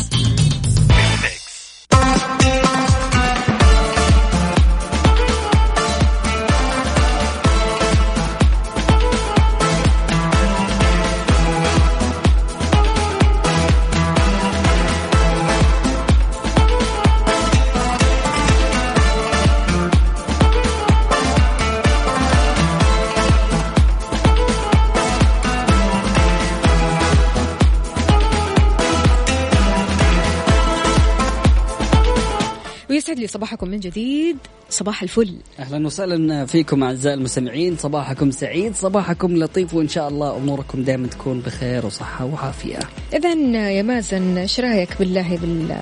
ويسعد لي صباحكم من جديد. صباح الفل. أهلا وسهلا فيكم أعزائي المستمعين. صباحكم سعيد صباحكم لطيف وإن شاء الله أموركم دائما تكون بخير وصحة وعافية. اذا يا مازن إيش رأيك بالله بال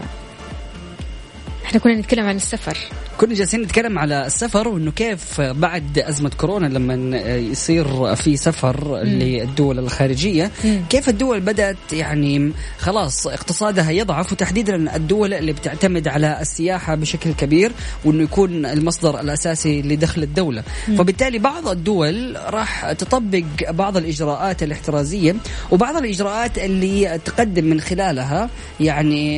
إحنا كنا نتكلم عن السفر. كنا جالسين نتكلم على السفر وإنه كيف بعد أزمة كورونا لما يصير في سفر للدول الخارجية مم. كيف الدول بدأت يعني خلاص اقتصادها يضعف وتحديدا الدول اللي بتعتمد على السياحة بشكل كبير وإنه يكون المصدر الأساسي لدخل الدولة مم. فبالتالي بعض الدول راح تطبق بعض الإجراءات الاحترازية وبعض الإجراءات اللي تقدم من خلالها يعني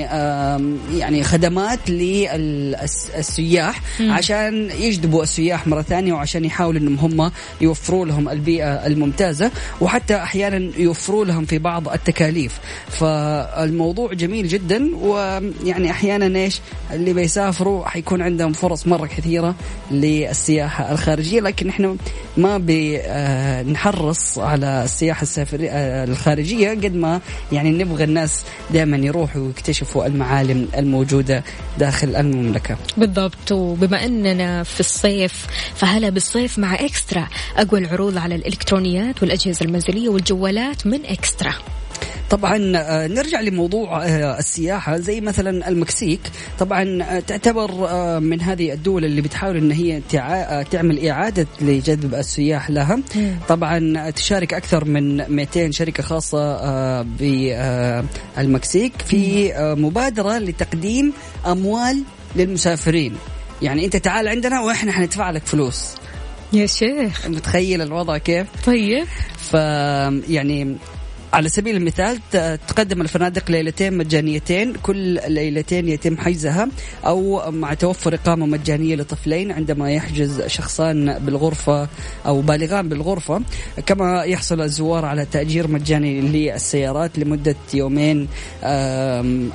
يعني خدمات للسياح مم. عشان يجذبوا السياح مرة ثانية وعشان يحاولوا إنهم هم يوفروا لهم البيئة الممتازة وحتى أحيانا يوفروا لهم في بعض التكاليف. فالموضوع جميل جدا ويعني أحيانا إيش اللي بيسافروا حيكون عندهم فرص مرة كثيرة للسياحة الخارجية لكن إحنا ما بنحرص على السياحة آه، الخارجية قد ما يعني نبغى الناس دائما يروحوا ويكتشفوا المعالم الموجودة داخل المملكة. بالضبط. وبما أننا في الصيف فهلا بالصيف مع إكسترا. أقوى العروض على الإلكترونيات والأجهزة المنزلية والجوالات من إكسترا. طبعا آه، نرجع لموضوع آه، السياحة زي مثلا المكسيك. طبعا آه، تعتبر من هذه الدول اللي بتحاول إن هي تع- تعمل إعادة لجذب السياح لها. طبعا تشارك أكثر من 200 شركة خاصة بالمكسيك في مبادرة لتقديم أموال للمسافرين. يعني أنت تعال عندنا وإحنا حندفع لك فلوس. يا شيخ. متخيل الوضع كيف؟ طيب. ف يعني على سبيل المثال تقدم الفنادق ليلتين مجانيتين كل ليلتين يتم حجزها أو مع توفر إقامة مجانية لطفلين عندما يحجز شخصان بالغرفة أو بالغان بالغرفة. كما يحصل الزوار على تأجير مجاني للسيارات لمدة يومين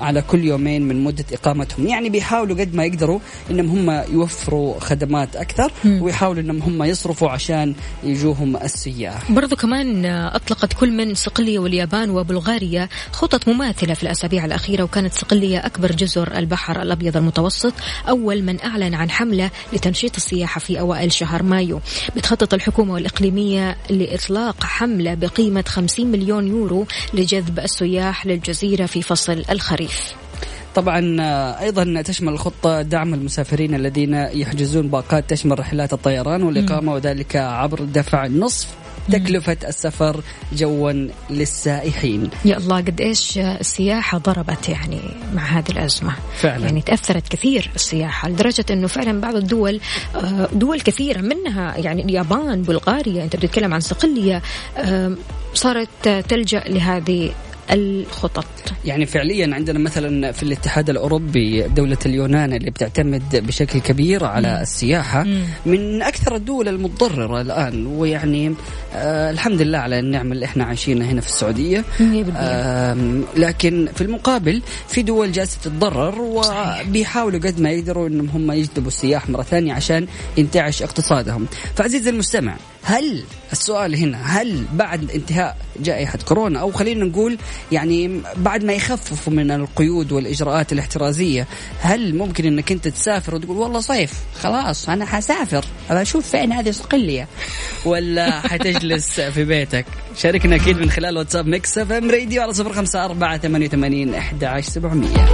على كل يومين من مدة إقامتهم. يعني بيحاولوا قد ما يقدروا إنهم هم يوفروا خدمات أكثر. ويحاولوا إنهم هم يصرفوا عشان يجوهم السياح برضو كمان أطلقت كل من صقلية واليابان وبلغاريا خطط مماثلة في الأسابيع الأخيرة وكانت صقلية أكبر جزر البحر الأبيض المتوسط أول من أعلن عن حملة لتنشيط السياحة في أوائل شهر مايو. بتخطط الحكومة الإقليمية لإطلاق حملة بقيمة 50 مليون يورو لجذب السياح للجزيرة في فصل الخريف. طبعا آه، أيضا تشمل الخطه دعم المسافرين الذين يحجزون باقات تشمل رحلات الطيران والإقامة وذلك عبر دفع نصف تكلفة السفر جوا للسائحين يا الله قد إيش السياحة ضربت يعني مع هذه الأزمة فعلا. يعني تأثرت كثير السياحة لدرجة أنه فعلا بعض الدول آه، دول كثيرة منها يعني اليابان بلغاريا أنت بتتكلم عن صقلية آم، صارت تلجأ لهذه الخطط. يعني فعليا عندنا مثلا في الاتحاد الأوروبي دولة اليونان اللي بتعتمد بشكل كبير على السياحة مم. من أكثر الدول المتضررة الآن ويعني آه الحمد لله على النعمه اللي إحنا عايشينها هنا في بالمية. آم، لكن في المقابل في دول جالسة تتضرر وبيحاولوا قد ما يقدروا إنهم هم يجذبوا السياح مرة ثانية عشان ينتعش اقتصادهم. فعزيزي المستمع هل السؤال هنا هل بعد انتهاء جائحة كورونا أو خلينا نقول يعني بعد ما يخففوا من القيود والإجراءات الاحترازية هل ممكن إنك أنت تسافر وتقول والله صيف خلاص أنا حسافر أبى أشوف فين هذه صقلية؟ ولا حتجلس في بيتك؟ شاركنا أكيد من خلال WhatsApp Mix FM Radio على صفر خمسة أربعة ثمانية وثمانين أحد عشر سبعمية.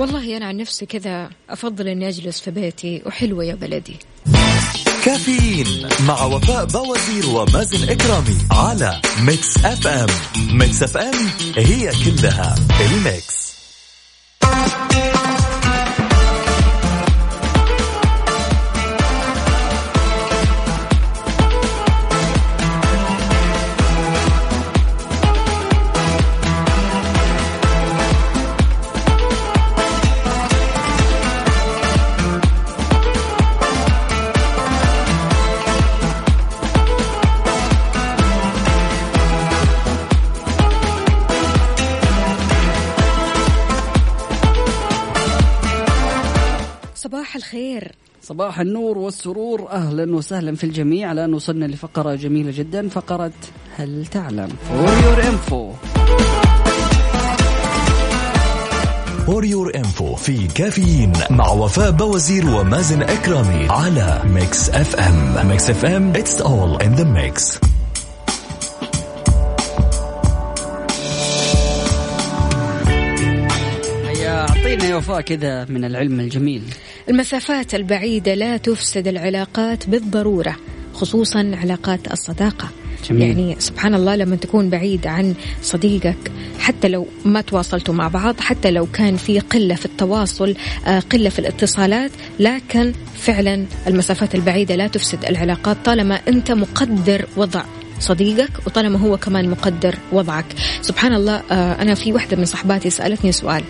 والله أنا عن نفسي كذا أفضل أني أجلس في بيتي وحلوة يا بلدي. كافيين مع وفاء بوازير ومازن إكرامي على Mix FM. Mix FM it's all in the mix. صباح الخير. صباح النور والسرور أهلا وسهلا في الجميع. الآن وصلنا لفقرة جميلة جدا فقرة هل تعلم؟ for your info for your info في كافيين مع وفاء بوازير ومازن إكرامي على Mix FM Mix FM it's all in the mix هيا أعطينا يا وفاء كذا من العلم الجميل. المسافات البعيدة لا تفسد العلاقات بالضرورة خصوصا علاقات الصداقة جميل. يعني سبحان الله لما تكون بعيد عن صديقك حتى لو ما تواصلتوا مع بعض حتى لو كان في قلة في التواصل آه، قلة في الاتصالات لكن فعلا المسافات البعيدة لا تفسد العلاقات طالما أنت مقدر وضع صديقك وطالما هو كمان مقدر وضعك. سبحان الله آه، أنا في واحدة من صحباتي سألتني سؤال.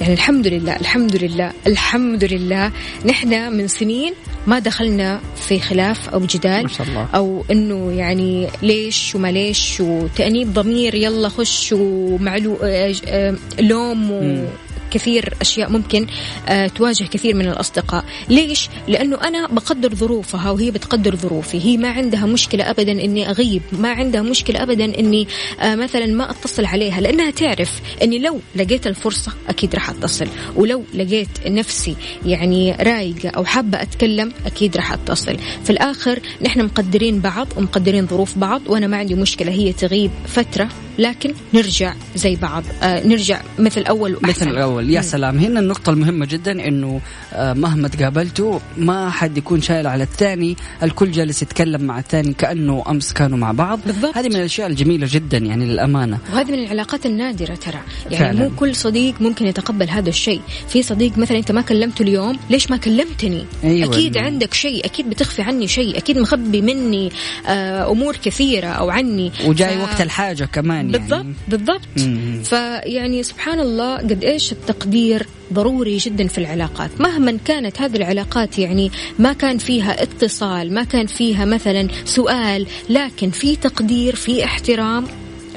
يعني الحمد لله الحمد لله الحمد لله نحن من سنين ما دخلنا في خلاف أو جدال ما شاء الله. أو إنه يعني ليش وما ليش وتأنيب ضمير يلا خش ومعلو آه، آه، لوم و كثير أشياء ممكن آه، تواجه كثير من الأصدقاء، ليش؟ لأنه أنا بقدر ظروفها وهي بتقدر ظروفي، هي ما عندها مشكلة ابدا إني أغيب، ما عندها مشكلة ابدا إني آه، مثلا ما أتصل عليها لأنها تعرف إني لو لقيت الفرصة أكيد راح أتصل، ولو لقيت نفسي يعني رايقة أو حابة أتكلم أكيد راح أتصل، في الآخر نحن مقدرين بعض ومقدرين ظروف بعض وأنا ما عندي مشكلة. هي تغيب فترة لكن نرجع زي بعض آه نرجع مثل اول وأحسن. مثل الأول يا سلام هنا النقطة المهمة جدا إنه آه، مهما تقابلتوا ما حد يكون شايل على الثاني، الكل جالس يتكلم مع الثاني كأنه أمس كانوا مع بعض، بالضبط. هذه من الأشياء الجميلة جدا يعني للأمانة. وهذه من العلاقات النادرة ترى يعني فعلاً. مو كل صديق ممكن يتقبل هذا الشيء في صديق مثلا أنت ما كلمته اليوم ليش ما كلمتني أيوة. أكيد عندك شيء أكيد بتخفي عني شيء أكيد مخبي مني آه أمور كثيرة أو عني وجاي ف- وقت الحاجة كمان يعني. بالضبط مم. فيعني سبحان الله قد إيش التقدير ضروري جدا في العلاقات مهما كانت هذه العلاقات يعني ما كان فيها اتصال ما كان فيها مثلا سؤال لكن في تقدير في احترام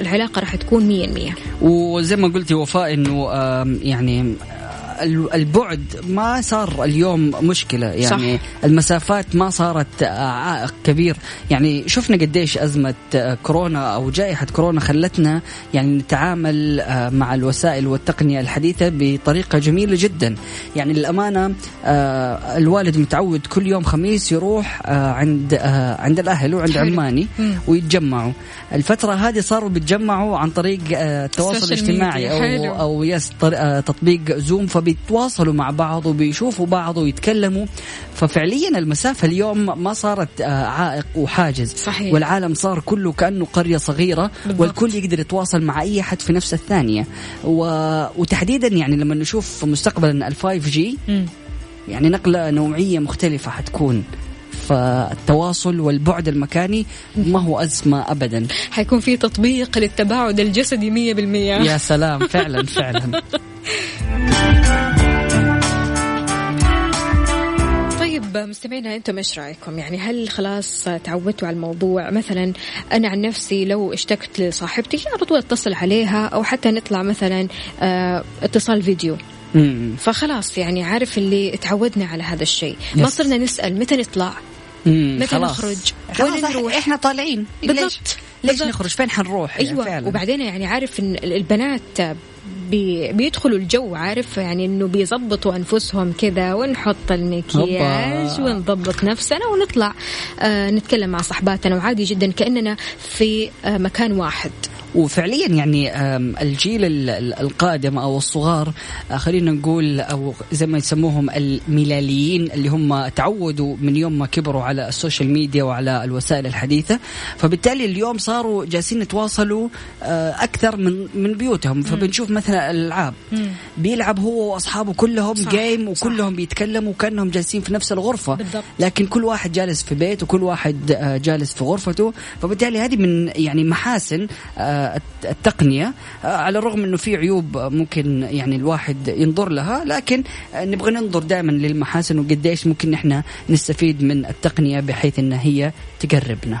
العلاقة راح تكون مية المية وزي ما قلتي وفاء إنه يعني البعد ما صار اليوم مشكلة يعني صح. المسافات ما صارت آه، عائق كبير يعني شفنا قديش أزمة آه، كورونا أو جائحة كورونا خلتنا يعني نتعامل آه، مع الوسائل والتقنية الحديثة بطريقة جميلة جدا يعني للأمانة آه، الوالد متعود كل يوم خميس يروح عند عند الأهل وعند حلو. عماني. ويتجمعوا الفترة هذه صاروا بيتجمعوا عن طريق التواصل الاجتماعي حلو. أو يس تطبيق زوم فبيتواصلوا مع بعض وبيشوفوا بعض ويتكلموا ففعليا المسافة اليوم ما صارت آه، عائق وحاجز صحيح. والعالم صار كله كأنه قرية صغيرة بالضبط. والكل يقدر يتواصل مع أي أحد في نفس الثانية و... وتحديدا يعني لما نشوف مستقبلا ال 5 جي. يعني نقلة نوعية مختلفة حتكون فالتواصل والبعد المكاني ما هو أزمة ابدا حيكون في تطبيق للتباعد الجسدي مية بالمية يا سلام فعلا فعلا <laughs> طيب مستمعينا أنتم إيش رأيكم؟ يعني هل خلاص تعودتوا على الموضوع؟ مثلا أنا عن نفسي لو اشتقت لصاحبتي على طول أتصل عليها أو حتى نطلع مثلا آه، اتصال فيديو مم. فخلاص يعني عارف اللي تعودنا على هذا الشيء ما. صرنا نسأل متى نطلع متى. نخرج؟ وين نروح؟ إحنا طالعين بالضبط ليش بالضبط. نخرج فين حنروح يعني أيوه فعلا. وبعدين يعني عارف إن البنات بي بيدخلوا الجو عارف؟ يعني إنه بيظبطوا أنفسهم كذا ونحط المكياج. ونضبط نفسنا ونطلع آه نتكلم مع صحباتنا. وعادي جدا كأننا في آه مكان واحد. وفعليا يعني الجيل ال- ال- القادم أو الصغار آه، خلينا نقول أو زي ما يسموهم ال millennials اللي هم تعودوا من يوم ما كبروا على ال social media وعلى الوسائل الحديثة. فبالتالي اليوم صاروا جالسين يتواصلوا آه، أكثر من من بيوتهم. فبنشوف مثلا الألعاب. بيلعب هو وأصحابه كلهم صح، game صح. وكلهم بيتكلموا كانهم جالسين في نفس الغرفة. بالضبط. لكن كل واحد جالس في بيت وكل واحد آه، جالس في غرفته. فبالتالي هذه من يعني محاسن آه، الت- التقنية. آه، على الرغم إنه في عيوب ممكن يعني الواحد ينظر لها لكن نبغى ننظر دائما للمحاسن وقديش ممكن نحن نستفيد من التقنية بحيث إن هي تقربنا.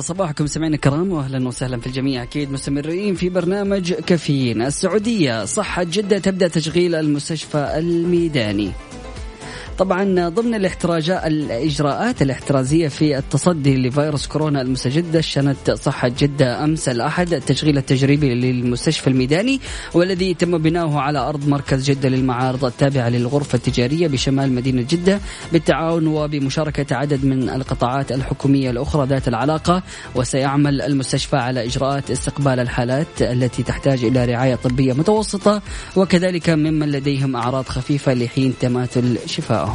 صباحكم سمعنا الكرام واهلا وسهلا في الجميع. أكيد مستمرين في برنامج كافيين. السعودية صحة جدة تبدأ تشغيل المستشفى الميداني. طبعا ضمن الاحتراجات الإجراءات الاحترازية في التصدي لفيروس كورونا المستجد شنت صحة جدة أمس الأحد التشغيل التجريبي للمستشفى الميداني والذي تم بناؤه على أرض مركز جدة للمعارض التابعة للغرفة التجارية بشمال مدينة جدة بالتعاون وبمشاركة عدد من القطاعات الحكومية الأخرى ذات العلاقة وسيعمل المستشفى على إجراءات استقبال الحالات التي تحتاج إلى رعاية طبية متوسطة وكذلك ممن لديهم أعراض خفيفة لحين تماثل شفائهم.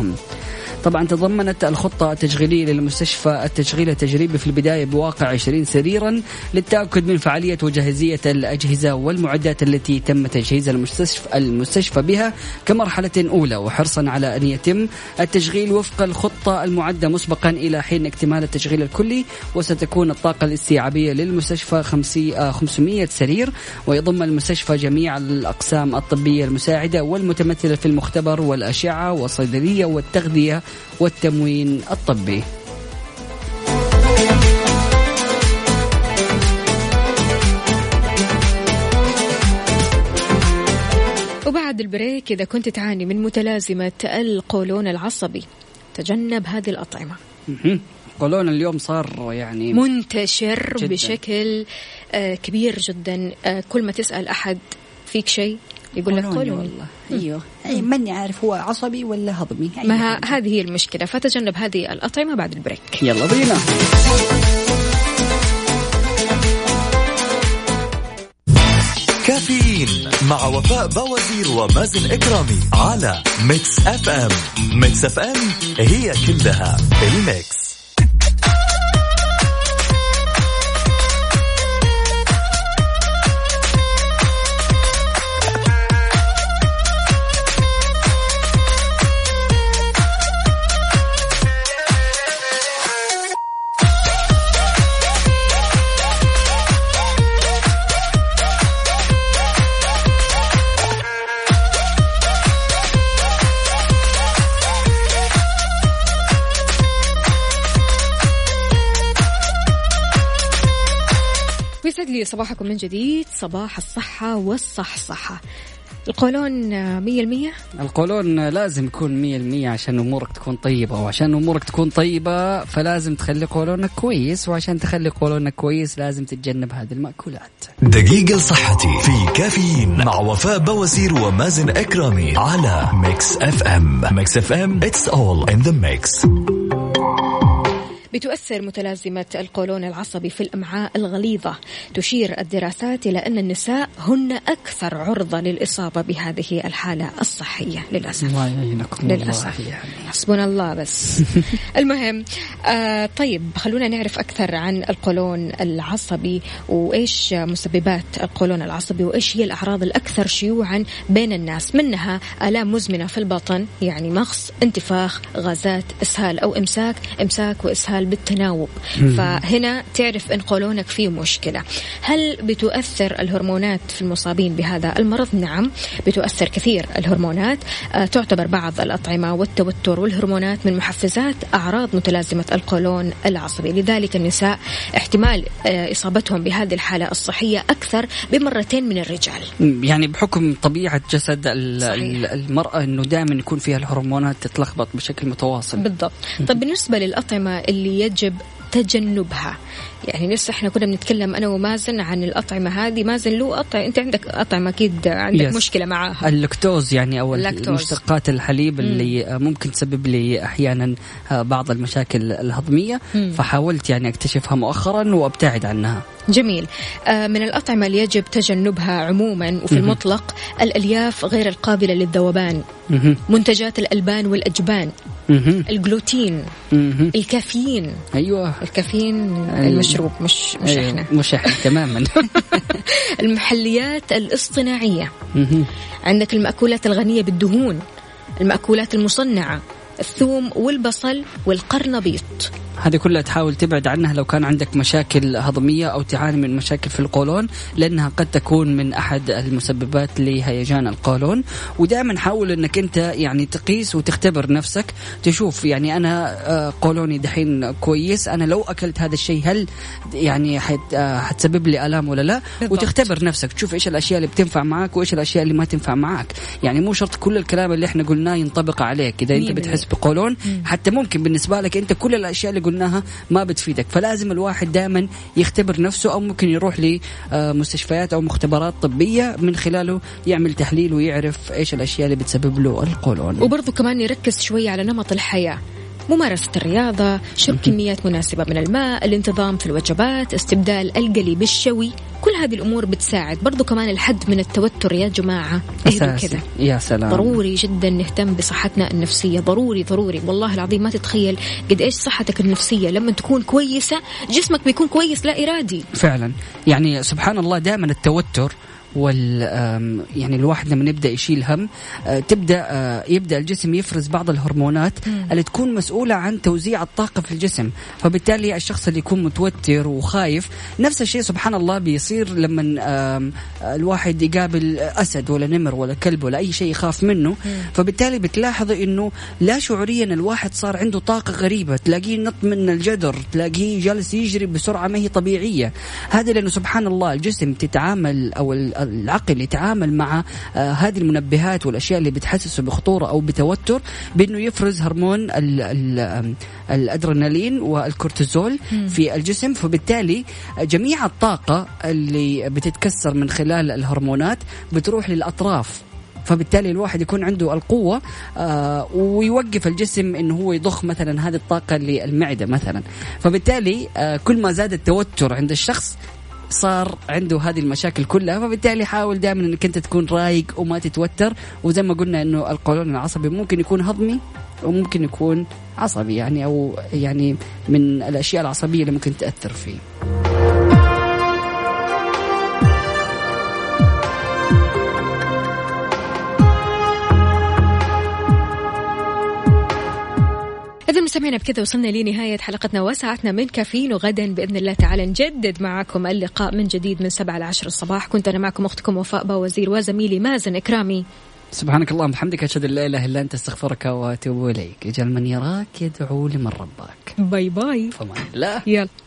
طبعا تضمنت الخطة التشغيلية للمستشفى التشغيل التجريبي في البداية بواقع 20 سريرا للتأكد من فعالية وجاهزية الأجهزة والمعدات التي تم تجهيز المستشفى, المستشفى بها كمرحلة أولى. وحرصا على أن يتم التشغيل وفق الخطة المعدة مسبقا إلى حين اكتمال التشغيل الكلي وستكون الطاقة الاستيعابية للمستشفى 500 سرير. ويضم المستشفى جميع الأقسام الطبية المساعدة والمتمثلة في المختبر والأشعة والصيدلية والتغذية والتموين الطبي. وبعد ال break إذا كنت تعاني من متلازمة القولون العصبي تجنب هذه الأطعمة. قولون اليوم صار يعني منتشر جداً. بشكل آه، كبير جدا. آه، كل ما تسأل أحد فيك شيء يقول لك قولون والله. أيوه. أي ماني عارف هو عصبي ولا هضمي. ما. هذه هي المشكلة. فتجنب هذه الأطعمة بعد ال break. يلا بينا. كافيين مع وفاء بوازير ومازن إكرامي على Mix FM. Mix FM it's all in the mix. لي صباحكم من جديد. صباح الصحة والصحصحة. القولون آه، مية المية؟ القولون لازم يكون مية المية عشان أمورك تكون طيبة وعشان أمورك تكون طيبة فلازم تخلي قولونك كويس وعشان تخلي قولونك كويس لازم تتجنب هذه المأكولات. دقيقة لصحتي في كافيين مع وفاء بوازير ومازن إكرامي على Mix FM. Mix FM it's all in the mix. بتؤثر متلازمة القولون العصبي في الأمعاء الغليظة. تشير الدراسات إلى أن النساء هن أكثر عرضة للإصابة بهذه الحالة الصحية. للأسف. الله يعينكم للأسف. والله يعني. حسبنا الله بس. <laughs> المهم آه طيب خلونا نعرف أكثر عن القولون العصبي وإيش مسببات القولون العصبي وإيش هي الأعراض الأكثر شيوعا بين الناس. منها آلام مزمنة في البطن يعني مغص انتفاخ غازات إسهال أو إمساك إمساك وإسهال بالتناوب. فهنا تعرف إن قولونك فيه مشكلة. هل بتؤثر الهرمونات في المصابين بهذا المرض؟ نعم بتؤثر كثير الهرمونات. آه، تعتبر بعض الأطعمة والتوتر والهرمونات من محفزات أعراض متلازمة القولون العصبي. لذلك النساء احتمال آه، إصابتهم بهذه الحالة الصحية أكثر بمرتين من الرجال. يعني بحكم طبيعة جسد صحيح. ال- المرأة أنه دائما يكون فيها الهرمونات تتلخبط بشكل متواصل. بالضبط. طب بالنسبة للأطعمة اللي يجب تجنبها. يعني لسه إحنا كنا بنتكلم أنا ومازن عن الأطعمة هذه. مازن له أطعمة أنت عندك أطعمة أكيد عندك Yes. مشكلة معاها. اللكتوز يعني أو اللاكتوز. مشتقات الحليب اللي ممكن تسبب لي أحيانا بعض المشاكل الهضمية. مم. فحاولت يعني أكتشفها مؤخرا وأبتعد عنها. جميل. آه، من الأطعمة اللي يجب تجنبها عموما وفي المطلق الألياف غير القابلة للذوبان. منتجات الألبان والأجبان. الجلوتين. الكافيين. أيوه. الكافيين ال- المشروب مش مش أيوة، إحنا. مش إحنا <laughs> تماما. <laughs> المحليات الاصطناعية. عندك المأكولات الغنية بالدهون المأكولات المصنعة. الثوم والبصل والقرنبيط. هذه كلها تحاول تبعد عنها لو كان عندك مشاكل هضمية أو تعاني من مشاكل في القولون لأنها قد تكون من أحد المسببات لهيجان القولون. ودائما حاول أنك أنت يعني تقيس وتختبر نفسك تشوف يعني أنا آه، قولوني دحين كويس أنا لو أكلت هذا الشيء هل يعني آه، حتسبب لي آلام ولا لا؟ بالضبط. وتختبر نفسك تشوف إيش الأشياء اللي بتنفع معك وإيش الأشياء اللي ما تنفع معك يعني مو شرط كل الكلام اللي إحنا قلناه ينطبق عليك إذا أنت بتحس بقولون حتى ممكن بالنسبة لك أنت كل الأشياء اللي قلناها ما بتفيدك. فلازم الواحد دائما يختبر نفسه أو ممكن يروح لمستشفيات أو مختبرات طبية من خلاله يعمل تحليل ويعرف إيش الأشياء اللي بتسبب له القولون. وبرضو كمان يركز شوي على نمط الحياة. ممارسة الرياضة شرب كميات مناسبة من الماء الانتظام في الوجبات استبدال القلي بالشوي كل هذه الأمور بتساعد. برضو كمان الحد من التوتر يا جماعة. اهدوا. كذا. يا سلام. ضروري جدا نهتم بصحتنا النفسية. ضروري ضروري. والله العظيم ما تتخيل قد إيش صحتك النفسية لما تكون كويسة جسمك بيكون كويس لا إرادي. فعلا. يعني سبحان الله دائما التوتر وال يعني الواحد لما يبدأ يشيل هم آه، تبدأ آه، يبدأ الجسم يفرز بعض الهرمونات اللي تكون مسؤولة عن توزيع الطاقة في الجسم. فبالتالي الشخص اللي يكون متوتر وخايف نفس الشيء سبحان الله بيصير لما الواحد يقابل أسد ولا نمر ولا كلب ولا أي شيء يخاف منه. فبالتالي بتلاحظي إنه لا شعوريا الواحد صار عنده طاقة غريبة. تلاقيه نط من الجدر تلاقيه جالس يجري بسرعة ما هي طبيعية. هذا لأنه سبحان الله الجسم تتعامل أو العقل يتعامل مع آه، هذه المنبهات والأشياء اللي بتحسسه بخطورة أو بتوتر بأنه يفرز هرمون ال ال آم، الأدرينالين والكورتيزول في الجسم. فبالتالي جميع الطاقة اللي بتتكسر من خلال الهرمونات بتروح للأطراف. فبالتالي الواحد يكون عنده القوة آه ويوقف الجسم انه هو يضخ مثلا هذه الطاقة للمعدة مثلا. فبالتالي آه كل ما زاد التوتر عند الشخص صار عنده هذه المشاكل كلها فبالتالي حاول دائما إنك أنت تكون رايق وما تتوتر وزي ما قلنا إنه القولون العصبي ممكن يكون هضمي وممكن يكون عصبي يعني أو يعني من الأشياء العصبية اللي ممكن تأثر فيه. إذا مستمعينا بكذا وصلنا لنهاية حلقتنا وساعتنا من كافيين وغدا بإذن الله تعالى نجدد معكم اللقاء من جديد من سبعة لعشر الصباح. كنت أنا معكم أختكم وفاء باوزير وزميلي مازن إكرامي. سبحانك اللهم وبحمدك أشهد أن لا إله إلا أنت أستغفرك وأتوب إليك. إجعل من يراك يدعو لمن رباك. bye bye. فمان الله. يلا.